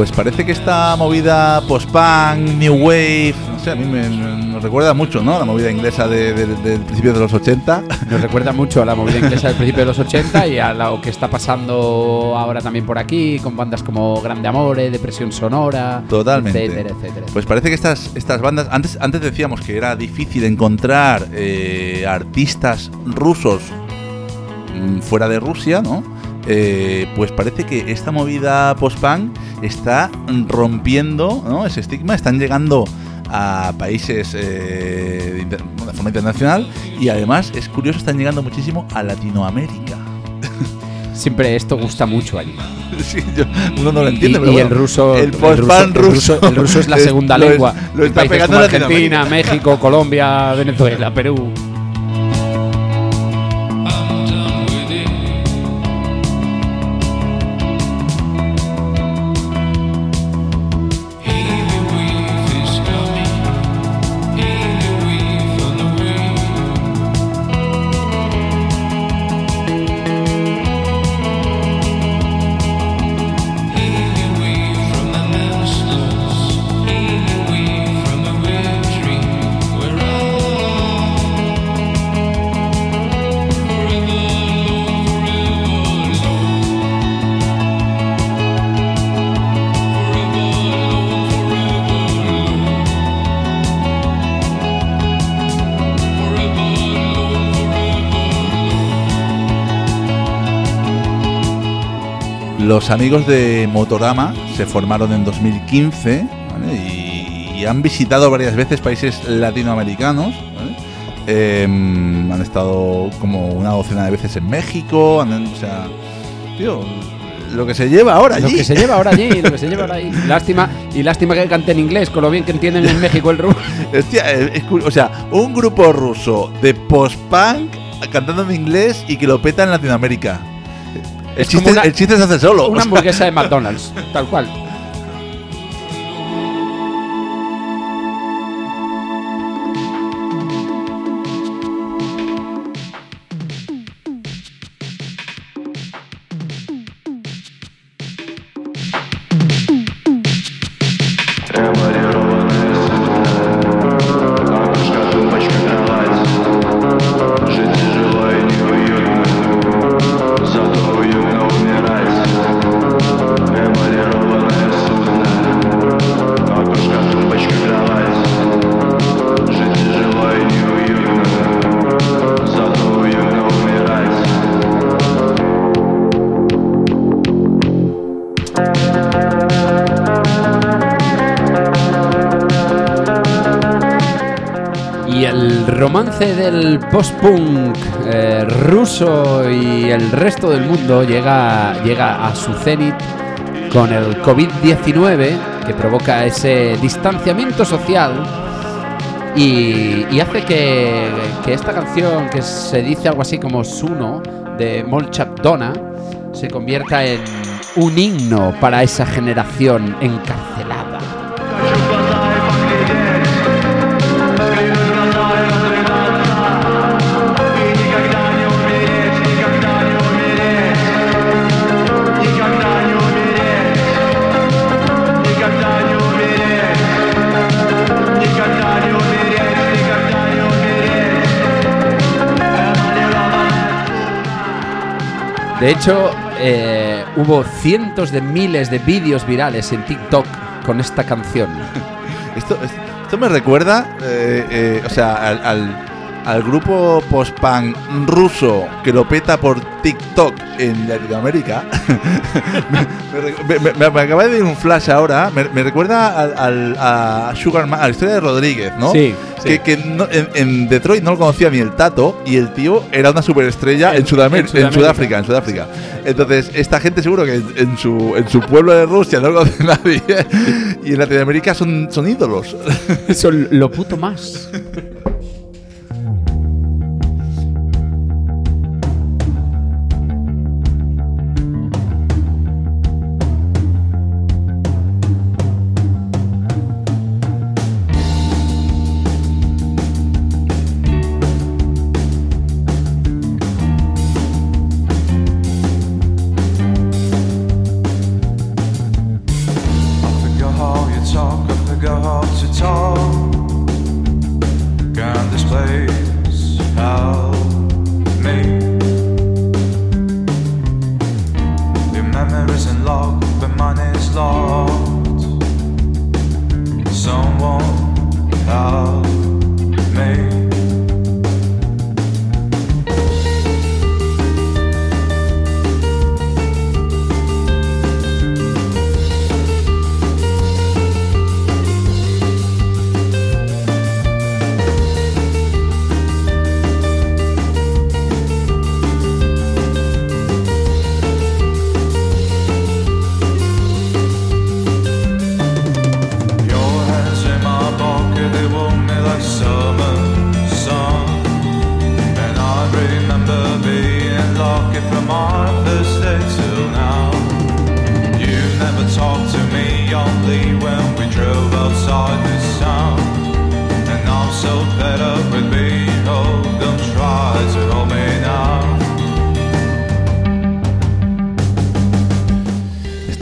Speaker 2: Pues parece que esta movida post-punk, new wave, no sé, a mí me, nos recuerda mucho, ¿no? La movida inglesa de- de- del principio de los 80.
Speaker 1: Nos recuerda mucho a la movida [laughs] inglesa del principio de los 80 y a lo que está pasando ahora también por aquí, con bandas como Grande Amore, Depresión Sonora,
Speaker 2: Totalmente.
Speaker 1: etcétera, etcétera.
Speaker 2: Pues parece que estas, estas bandas, antes, antes decíamos que era difícil encontrar eh, artistas rusos mm, fuera de Rusia, ¿no? Eh, pues parece que esta movida post-punk está rompiendo ¿no? ese estigma, están llegando a países eh, de, de forma internacional y además es curioso, están llegando muchísimo a Latinoamérica. [laughs]
Speaker 1: Siempre esto gusta mucho allí.
Speaker 2: Sí, yo- uno no lo
Speaker 1: Y,
Speaker 2: entiende,
Speaker 1: y
Speaker 2: pero
Speaker 1: el
Speaker 2: bueno.
Speaker 1: ruso,
Speaker 2: el
Speaker 1: el ruso, el ruso- el ruso es la [laughs]
Speaker 2: es-
Speaker 1: segunda
Speaker 2: lo es-
Speaker 1: lengua.
Speaker 2: lo
Speaker 1: en
Speaker 2: está
Speaker 1: países
Speaker 2: pegando
Speaker 1: Argentina. México, Colombia, Venezuela, Perú.
Speaker 2: Los amigos de Motorama se formaron en 2015 ¿vale? y, y han visitado varias veces países latinoamericanos. ¿vale? Eh, han estado como una docena de veces en México. han- o sea, tío, lo que se lleva ahora
Speaker 1: Lo
Speaker 2: allí.
Speaker 1: que se lleva ahora allí, lo que se lleva ahora [laughs] allí. Lástima, y lástima que cante en inglés, con lo bien que entienden en México el ruso. [laughs]
Speaker 2: Hostia, eh, es o sea, un grupo ruso de post-punk cantando en inglés y que lo peta en Latinoamérica. El chiste,
Speaker 1: una-
Speaker 2: el chiste se hace solo.
Speaker 1: Una hamburguesa de McDonald's, tal cual. Del post-punk eh, ruso y el resto del mundo llega, llega a su cenit con el COVID-19 que provoca ese distanciamiento social y, hace que, que esta canción que se dice algo así como Suno de Molchak Donna se convierta en un himno para esa generación encarcelada. De hecho, eh, hubo cientos de miles de vídeos virales en TikTok con esta canción. [laughs]
Speaker 2: Esto, esto me recuerda, eh, eh, o sea, al, al- al grupo post-punk ruso que lo peta por TikTok en Latinoamérica. [laughs] me, me- me- me- acaba de ir un flash ahora. Me, recuerda al, al- a Sugar Ma- a la historia de Rodríguez, ¿no?
Speaker 1: Sí,
Speaker 2: Que, que no- en, en Detroit no lo conocía ni el Tato y el tío era una superestrella en,
Speaker 1: En-
Speaker 2: Sudamer-
Speaker 1: en Sudamérica.
Speaker 2: Sudáfrica, en Sudáfrica. Entonces, esta gente seguro que en, su, en su pueblo de Rusia no lo conoce [laughs] nadie y en Latinoamérica son, son ídolos.
Speaker 1: Eso lo puto más. [laughs]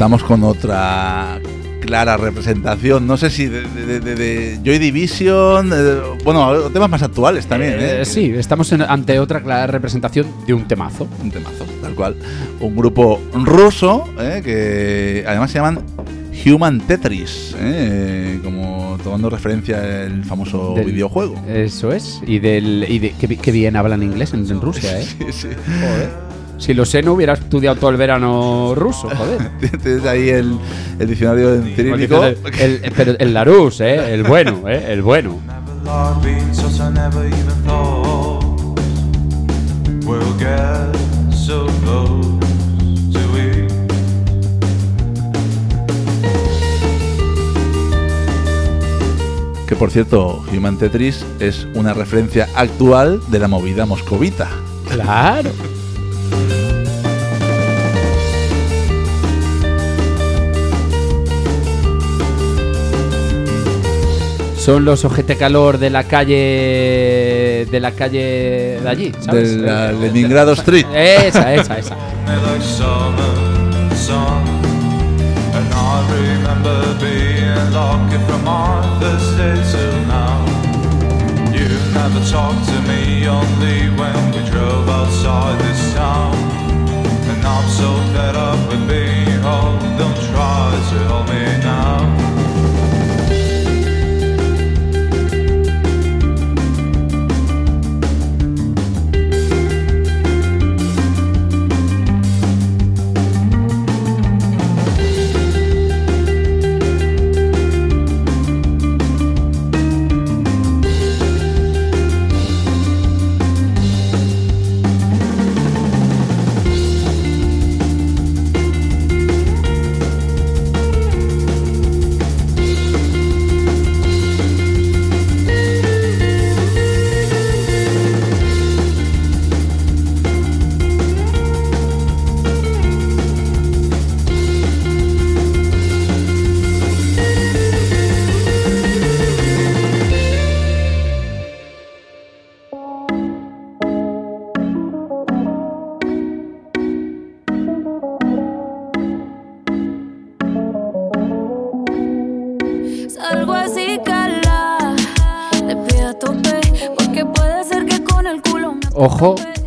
Speaker 2: Estamos con otra clara representación, no sé si de, de- de- de Joy Division, eh, bueno, temas más actuales también, ¿eh?
Speaker 1: Eh, sí, estamos en- ante otra clara representación de un temazo.
Speaker 2: Un temazo, tal cual. Un grupo ruso, ¿eh? que además se llaman Human Tetris, ¿eh? como tomando referencia el famoso
Speaker 1: Del-
Speaker 2: videojuego.
Speaker 1: Eso es. Y del y de, qué, bi- qué bien hablan inglés en, en Rusia, [laughs] ¿eh?
Speaker 2: Sí, sí.
Speaker 1: Si lo sé, no hubiera estudiado todo el verano ruso, [laughs] joder.
Speaker 2: Tienes ahí el, el diccionario en cirílico.
Speaker 1: El, el- [laughs] pero el Larus, ¿eh? El bueno, ¿eh? El bueno.
Speaker 2: Que por cierto, Human Tetris es una referencia actual de la movida moscovita.
Speaker 1: Claro. Son los ojete calor de la calle de la calle de allí, ¿sabes?
Speaker 2: De la
Speaker 1: Eh,
Speaker 2: Leningrado Street.
Speaker 1: Esa, esa, esa. [laughs]
Speaker 4: Me like summer sun And I remember being lucky from our first day till now You never talked to me only when we drove outside this town And I'm so fed up with being old Don't try to hold me now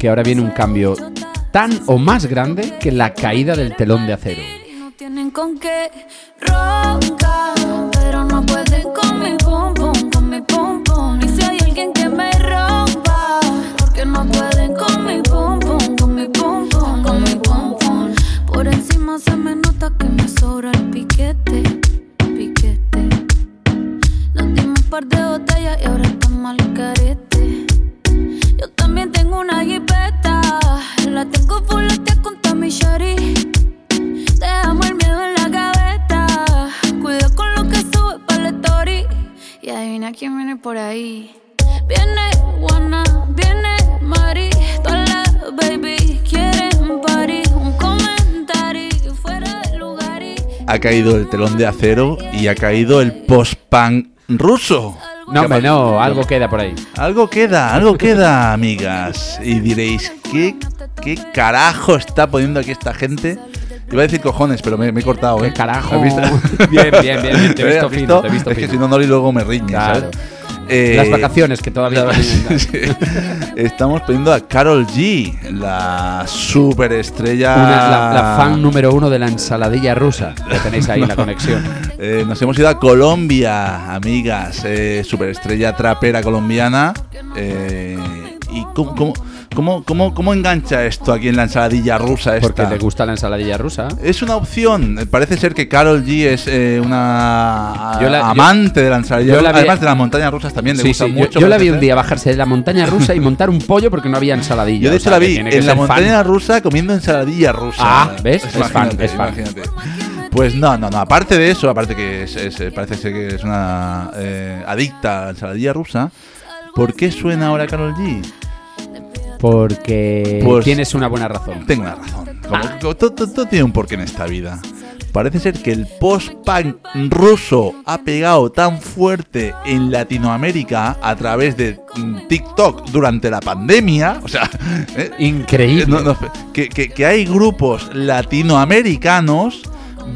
Speaker 6: que
Speaker 1: ahora viene un cambio tan o más grande que la caída del telón de acero.
Speaker 6: La tengo fuletea con Tommy Shari. Dejamos el miedo en la gaveta. Cuida con lo que sube para la story. Y adivina quién viene por ahí. Viene Juana, viene Mari. Todas las baby quieren un party. Un comentario fuera de lugar y.
Speaker 2: Ha caído el telón de acero y ha caído el post-punk ruso.
Speaker 1: No, hombre, no, algo queda por ahí.
Speaker 2: Algo queda, algo queda, amigas. Y diréis, ¿qué, qué carajo está poniendo aquí esta gente? Iba a decir cojones, pero me, me he cortado, ¿eh?
Speaker 1: ¿Qué carajo?
Speaker 2: ¿Has visto? [laughs]
Speaker 1: Bien, bien, bien, bien, te he [laughs] visto
Speaker 2: ¿Has
Speaker 1: fino, te he visto
Speaker 2: es que si no, Nori luego me riñe,
Speaker 1: Claro.
Speaker 2: ¿sabes? Eh,
Speaker 1: Las vacaciones que todavía tienen- [laughs]
Speaker 2: Sí. Estamos poniendo a Carol G, la superestrella.
Speaker 1: Una- la, la fan número uno de la ensaladilla rusa. Ya tenéis ahí la conexión.
Speaker 2: Eh, nos hemos ido a Colombia, amigas. Eh, superestrella trapera colombiana. Eh, ¿Y cómo, cómo, cómo, cómo- cómo engancha esto aquí en la ensaladilla rusa esta?
Speaker 1: Porque le gusta la ensaladilla rusa.
Speaker 2: Es una opción. Parece ser que Carol G es eh, una
Speaker 1: Yo la- yo-
Speaker 2: amante de la ensaladilla
Speaker 1: yo
Speaker 2: rusa.
Speaker 1: la
Speaker 2: Además de las montañas rusas también le
Speaker 1: Sí,
Speaker 2: gusta
Speaker 1: sí, yo,
Speaker 2: mucho.
Speaker 1: yo la
Speaker 2: parece
Speaker 1: vi un día bajarse de la montaña rusa y [laughs] montar un pollo porque no había ensaladilla.
Speaker 2: Yo de
Speaker 1: O
Speaker 2: hecho
Speaker 1: sea,
Speaker 2: la vi en la
Speaker 1: ser fan.
Speaker 2: montaña rusa comiendo ensaladilla rusa.
Speaker 1: Ah, ¿ves? Es fan, es fan.
Speaker 2: imagínate. Pues no, no, no. Aparte de eso, aparte que es- es- parece ser que es una eh, adicta a la ensaladilla rusa, ¿por qué suena ahora Carol G?
Speaker 1: Porque
Speaker 2: Pues-
Speaker 1: tienes una buena razón.
Speaker 2: Tengo una razón. Como todo, todo- todo tiene un porqué en esta vida. Parece ser que el post-punk ruso ha pegado tan fuerte en Latinoamérica a través de mm, TikTok durante la pandemia. O sea, [laughs] ¿eh?
Speaker 1: Increíble.
Speaker 2: No, no, que, que- que hay grupos latinoamericanos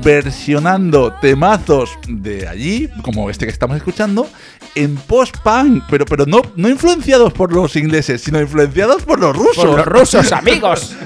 Speaker 2: versionando temazos de allí, como este que estamos escuchando, en post-punk, pero, pero no, no influenciados por los ingleses, sino influenciados por los rusos.
Speaker 1: Por los rusos, amigos. [laughs]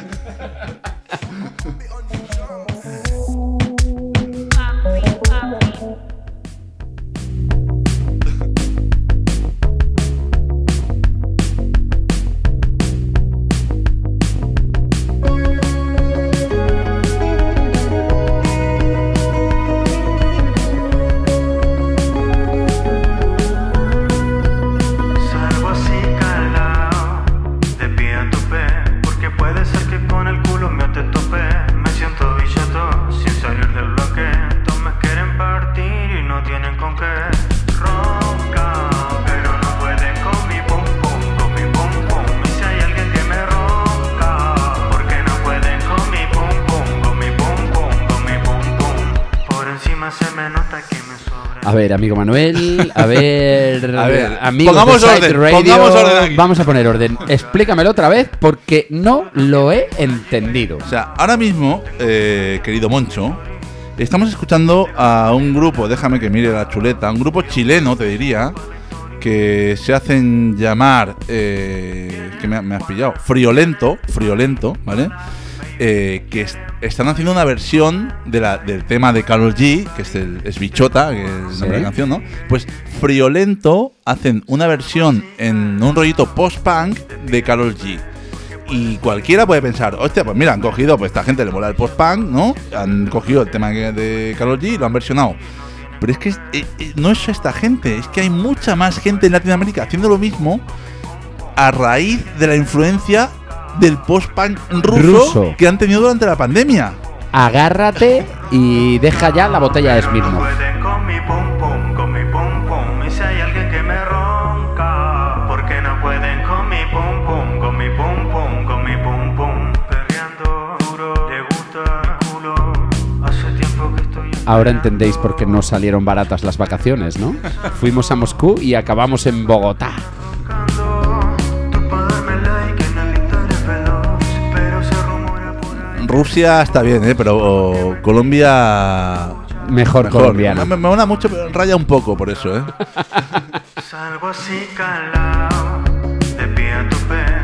Speaker 7: A
Speaker 1: ver, amigo Manuel, a ver, [laughs]
Speaker 2: A ver,
Speaker 1: amigos
Speaker 2: pongamos
Speaker 1: de
Speaker 2: orden,
Speaker 1: Radio,
Speaker 2: pongamos orden aquí.
Speaker 1: Vamos a poner orden. [laughs] Explícamelo otra vez porque no lo he entendido.
Speaker 2: O sea, ahora mismo, eh, querido Moncho, estamos escuchando a un grupo, déjame que mire la chuleta, un grupo chileno, te diría, que se hacen llamar, eh, que me, me has pillado, Friolento, Friolento, ¿vale? Eh, que es- están haciendo una versión de la- del tema de Carol G, que es, el, es Bichota, que es el
Speaker 1: Sí.
Speaker 2: nombre de la canción, ¿no? Pues Friolento hacen una versión en un rollito post-punk de Carol G. Y cualquiera puede pensar, hostia, pues mira, han cogido, pues esta gente le mola el post-punk, ¿no? Han cogido el tema de Carol G y lo han versionado. Pero es que es- eh, eh, no es esta gente, es que hay mucha más gente en Latinoamérica haciendo lo mismo a raíz de la influencia del post-punk ruso,
Speaker 1: Ruso.
Speaker 2: que han tenido durante la pandemia.
Speaker 1: Agárrate y deja ya la botella de
Speaker 7: No
Speaker 1: Smirnoff. Ahora entendéis por qué no salieron baratas las vacaciones, ¿no? Fuimos a Moscú y acabamos en Bogotá.
Speaker 2: Rusia está bien, ¿eh? Pero Colombia...
Speaker 1: Mejor, colombiano.
Speaker 2: Me, me mola mucho, pero raya un poco por eso, ¿eh?
Speaker 7: Salgo así calado, de pie a tope, porque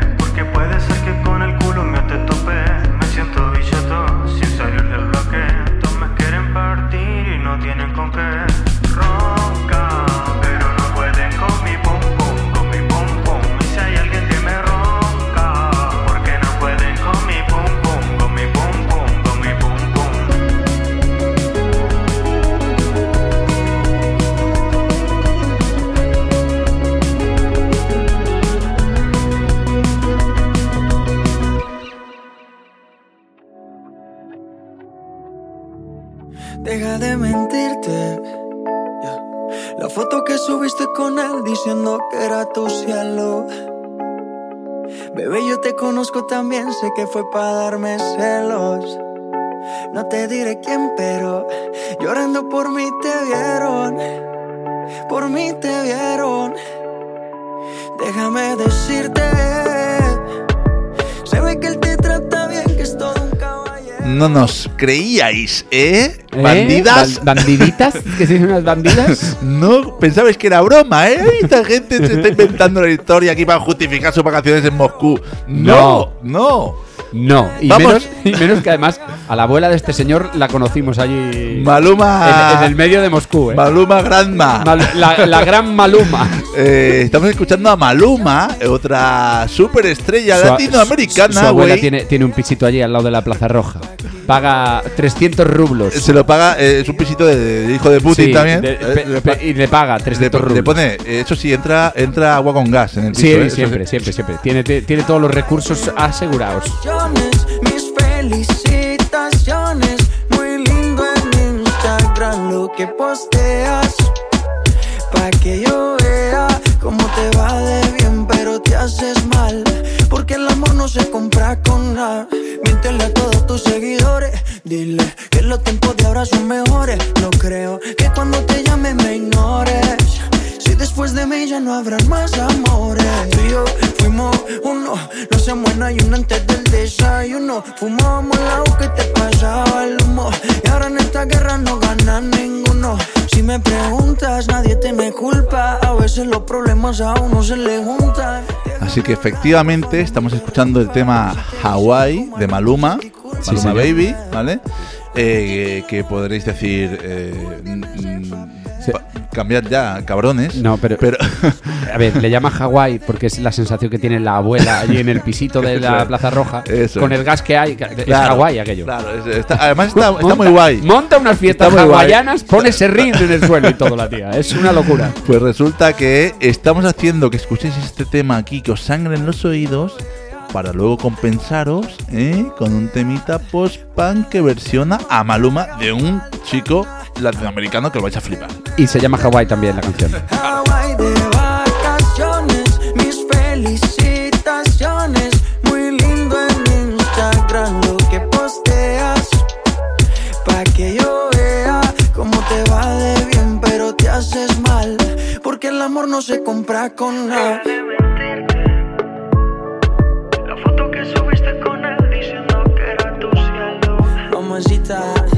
Speaker 8: sé que fue para darme celos. No te diré quién, pero llorando por mí te vieron. Por mí te vieron. Déjame decirte. Se ve que él te trata bien, que es todo un caballero.
Speaker 2: No nos creíais, ¿eh?
Speaker 1: ¿Eh?
Speaker 2: Bandidas.
Speaker 1: Ban- ¿Bandiditas? ¿Que se dicen unas bandidas? [laughs]
Speaker 2: No pensabais que era broma, ¿eh? Esta gente se está inventando la historia aquí para justificar sus vacaciones en Moscú. No, no.
Speaker 1: No, y menos, y menos que además a la abuela de este señor la conocimos allí
Speaker 2: Maluma.
Speaker 1: en, en el medio de Moscú. ¿eh?
Speaker 2: Maluma Grandma.
Speaker 1: Mal- la, la gran Maluma. [laughs]
Speaker 2: Eh, estamos escuchando a Maluma, otra superestrella
Speaker 1: Su
Speaker 2: latinoamericana,
Speaker 1: Su, su abuela tiene, tiene un pisito allí al lado de la Plaza Roja. Paga 300 rublos.
Speaker 2: Se lo paga, eh, es un pisito de, de hijo de Putin
Speaker 1: Sí,
Speaker 2: también.
Speaker 1: de-
Speaker 2: Eh,
Speaker 1: pe- y le paga 300
Speaker 2: le-
Speaker 1: rublos.
Speaker 2: le pone, eh, eso sí, entra, entra agua con gas en el piso.
Speaker 1: Sí,
Speaker 2: ¿eh? Eso
Speaker 1: siempre, siempre, siempre. Tiene, tiene todos los recursos asegurados.
Speaker 8: Mis felicitaciones, muy lindo en Instagram lo que posteas. Pa' que yo vea cómo te va de bien, pero te haces mal. Porque el amor no se compra con nada. Miéntele a todos tus. Dile que los tiempos de ahora son mejores. No creo que cuando te llame me ignores. Si después de mí ya no habrán más amores. Tú y yo fuimos uno. No se muera y uno antes del desayuno. Fumábamos agua que te pasaba el humo. Y ahora en esta guerra no gana ninguno. Si me preguntas, nadie te me culpa. A veces los problemas a uno se le juntan.
Speaker 2: Así que efectivamente estamos escuchando el tema Hawaii de Maluma, Maluma. Baby, ¿vale? Eh, que podréis decir, eh, mm,
Speaker 1: Sí.
Speaker 2: cambiad ya, cabrones.
Speaker 1: No, pero-
Speaker 2: pero [laughs]
Speaker 1: A ver, le llama Hawái porque es la sensación que tiene la abuela allí en el pisito de la [laughs]
Speaker 2: Eso.
Speaker 1: Plaza Roja.
Speaker 2: Eso.
Speaker 1: Con el gas que hay. Es
Speaker 2: Claro,
Speaker 1: Hawái aquello.
Speaker 2: Claro, es- está- además está, está
Speaker 1: Monta-
Speaker 2: muy guay.
Speaker 1: Monta unas fiestas hawaianas, pone serrín en el suelo y [laughs] todo la tía. Es una locura.
Speaker 2: Pues resulta que estamos haciendo que escuchéis este tema aquí, que os sangre en los oídos, para luego compensaros ¿eh? con un temita post-punk que versiona a Maluma de un chico latinoamericano que lo vais a flipar.
Speaker 1: Y se llama Hawái también la canción.
Speaker 8: Hawaii de vacaciones, mis felicitaciones. Muy lindo en Instagram lo que posteas. Pa' que yo vea cómo te va de bien, pero te haces mal. Porque el amor no se compra con nada.
Speaker 7: La
Speaker 3: uma
Speaker 2: guitarra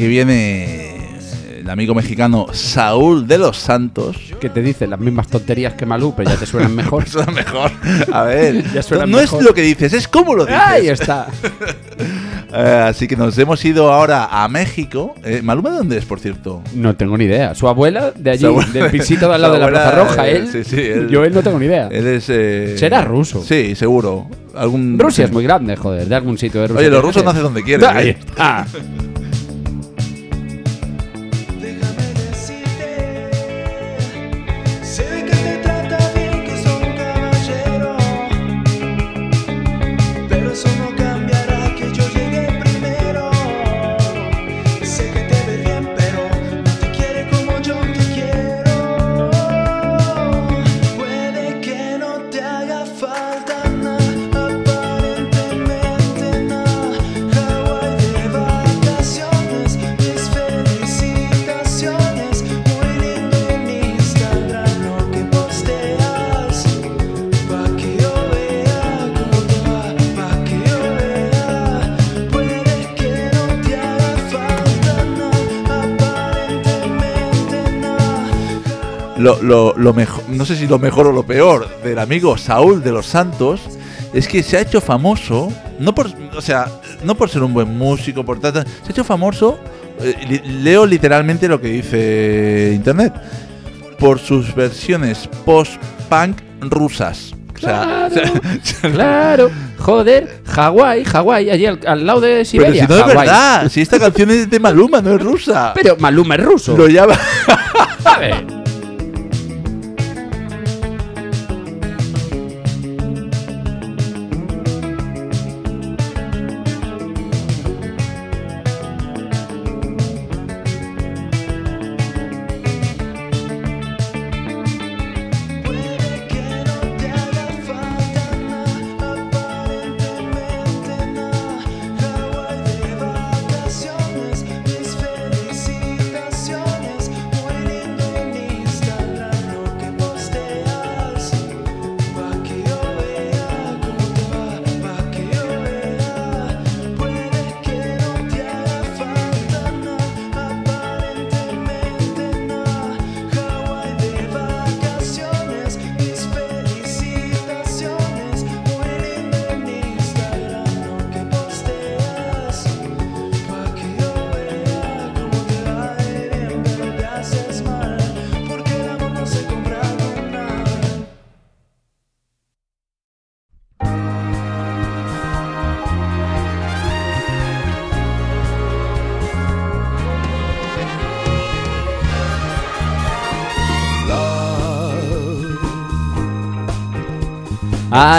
Speaker 2: aquí viene el amigo mexicano Saúl de los Santos.
Speaker 1: Que te dice las mismas tonterías que Malú, pero ya te suenan [laughs] mejor.
Speaker 2: Suena mejor. A ver, [laughs]
Speaker 1: Ya suena
Speaker 2: no
Speaker 1: mejor.
Speaker 2: es lo que dices, es cómo lo dices.
Speaker 1: Ahí está. [laughs]
Speaker 2: Eh, así que nos hemos ido ahora a México. Eh, ¿Maluma de dónde es, por cierto?
Speaker 1: No tengo ni idea. Su abuela de allí,
Speaker 2: abuela-
Speaker 1: del pisito de al lado de la Plaza Roja.
Speaker 2: eh,
Speaker 1: Él,
Speaker 2: sí, sí, él-
Speaker 1: yo él no tengo ni idea.
Speaker 2: Él es. eh,
Speaker 1: Será ruso.
Speaker 2: Sí, seguro. Algún,
Speaker 1: Rusia es muy grande, joder, de algún sitio de Rusia.
Speaker 2: Oye, los rusos
Speaker 1: que
Speaker 2: nacen donde quieren.
Speaker 1: Ahí
Speaker 2: ¿eh?
Speaker 1: está.
Speaker 3: Lo,
Speaker 2: lo, lo mejor, no sé si lo mejor o lo peor del amigo Saúl de los Santos es que se ha hecho famoso, no por, o sea, no por ser un buen músico, por tal, se ha hecho famoso, eh, leo literalmente lo que dice internet, por sus versiones post-punk rusas. O sea,
Speaker 1: Claro, [laughs] [laughs] joder, Hawái, Hawái, allí al, al lado de
Speaker 2: pero
Speaker 1: Siberia.
Speaker 2: si no es verdad, si esta canción es de Maluma, no es rusa.
Speaker 1: Pero Maluma es ruso.
Speaker 2: Lo llama.
Speaker 1: A ver.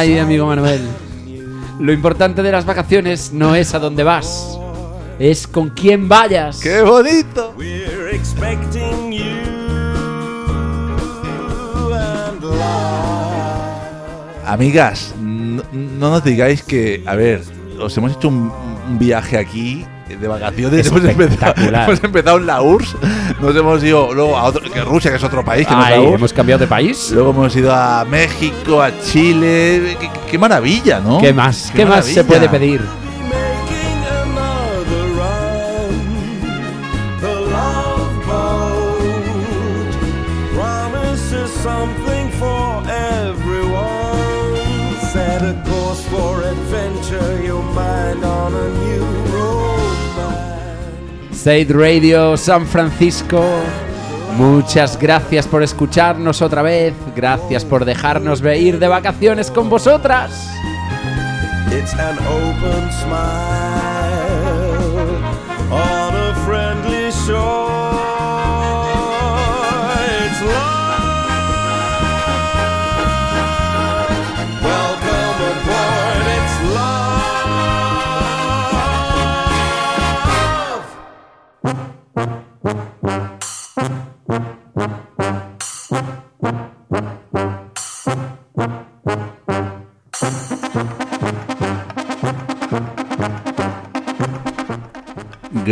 Speaker 1: Ay, amigo Manuel. Lo importante de las vacaciones no es a dónde vas, es con quién vayas.
Speaker 2: ¡Qué bonito! Amigas, no, no nos digáis que, a ver, os hemos hecho un, un viaje aquí de vacaciones. Hemos empezado, hemos empezado en la URSS, nos hemos ido luego a otro, que Rusia, que es otro país, que no es
Speaker 1: Ay,
Speaker 2: la URSS.
Speaker 1: hemos cambiado de país.
Speaker 2: Luego hemos ido a México, a Chile. Qué, qué maravilla, ¿no?
Speaker 1: ¿Qué más? ¿Qué, más se puede pedir? State Radio San Francisco. Muchas gracias por escucharnos otra vez. Gracias por dejarnos ir de vacaciones con vosotras.
Speaker 5: It's an open smile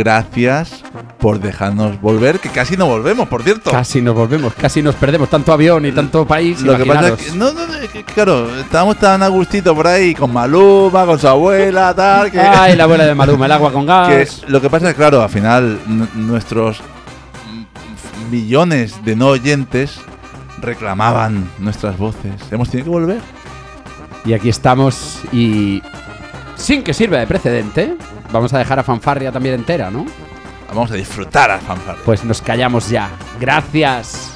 Speaker 2: Gracias por dejarnos volver, que casi no volvemos, por cierto.
Speaker 1: Casi nos volvemos, casi nos perdemos. Tanto avión y tanto país.
Speaker 2: Lo que pasa es que, no, no, que- claro, estábamos tan a gustito por ahí con Maluma, con su abuela, [laughs] tal. Que,
Speaker 1: Ay, la abuela de Maluma, el agua con [laughs]
Speaker 2: que
Speaker 1: gas.
Speaker 2: lo que pasa es que, claro, al final nuestros millones de no oyentes reclamaban nuestras voces. Hemos tenido que volver.
Speaker 1: Y aquí estamos y sin que sirva de precedente, vamos a dejar a Fanfarria también entera, ¿no?
Speaker 2: Vamos a disfrutar a fanfarria.
Speaker 1: Pues nos callamos ya. Gracias.